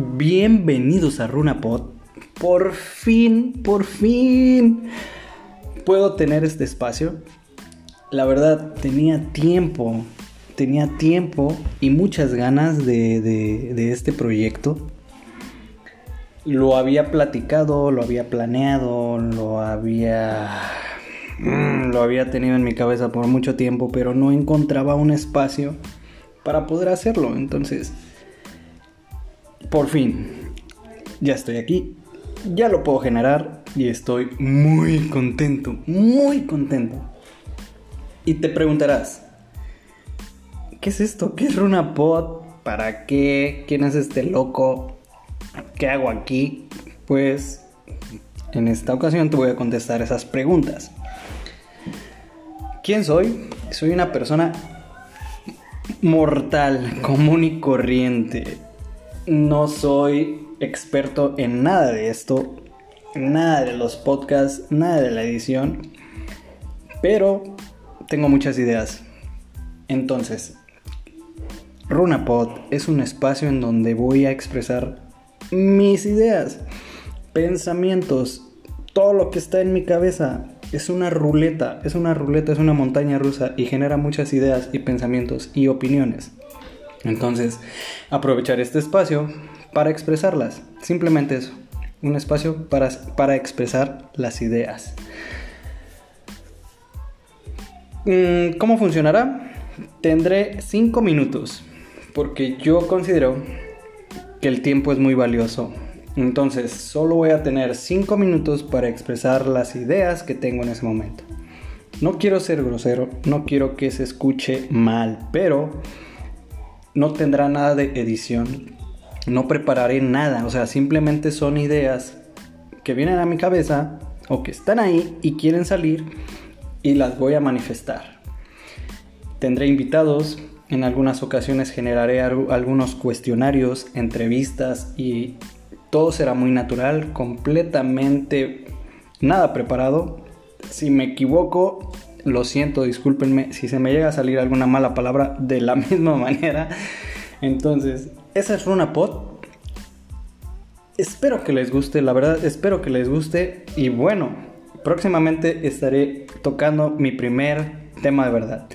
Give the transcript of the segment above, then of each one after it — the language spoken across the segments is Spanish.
Bienvenidos a RunaPod. Por fin, por fin puedo tener este espacio. La verdad, tenía tiempo, tenía tiempo y muchas ganas de, este proyecto. Lo había platicado, lo había planeado, lo había mm, lo había tenido en mi cabeza por mucho tiempo, pero no encontraba un espacio para poder hacerlo. Entonces, por fin, ya estoy aquí, ya lo puedo generar y estoy muy contento, muy contento. Y te preguntarás, ¿qué es esto? ¿Qué es RunaPod? ¿Para qué? ¿Quién es este loco? ¿Qué hago aquí? Pues en esta ocasión te voy a contestar esas preguntas. ¿Quién soy? Soy una persona mortal, común y corriente no soy experto en nada de esto, nada de los podcasts, nada de la edición, pero tengo muchas ideas. Entonces, RunaPod es un espacio en donde voy a expresar mis ideas, pensamientos, todo lo que está en mi cabeza. Es una ruleta, es una ruleta, es una montaña rusa y genera muchas ideas y pensamientos y opiniones. Entonces, aprovechar este espacio para expresarlas. Simplemente eso. Un espacio para, para expresar las ideas. Mm, ¿Cómo funcionará? Tendré 5 minutos. Porque yo considero que el tiempo es muy valioso. Entonces, solo voy a tener 5 minutos para expresar las ideas que tengo en ese momento. No quiero ser grosero, no quiero que se escuche mal, pero no tendrá nada de edición, no prepararé nada, o sea, simplemente son ideas que vienen a mi cabeza o que están ahí y quieren salir y las voy a manifestar. Tendré invitados, en algunas ocasiones generaré algunos cuestionarios, entrevistas y todo será muy natural, completamente nada preparado. Si me equivoco, lo siento, discúlpenme si se me llega a salir alguna mala palabra de la misma manera. Entonces, esa es RunaPod. Espero que les guste, la verdad, espero que les guste. Y bueno, próximamente estaré tocando mi primer tema de verdad.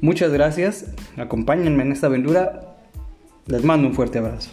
Muchas gracias, acompáñenme en esta aventura. Les mando un fuerte abrazo.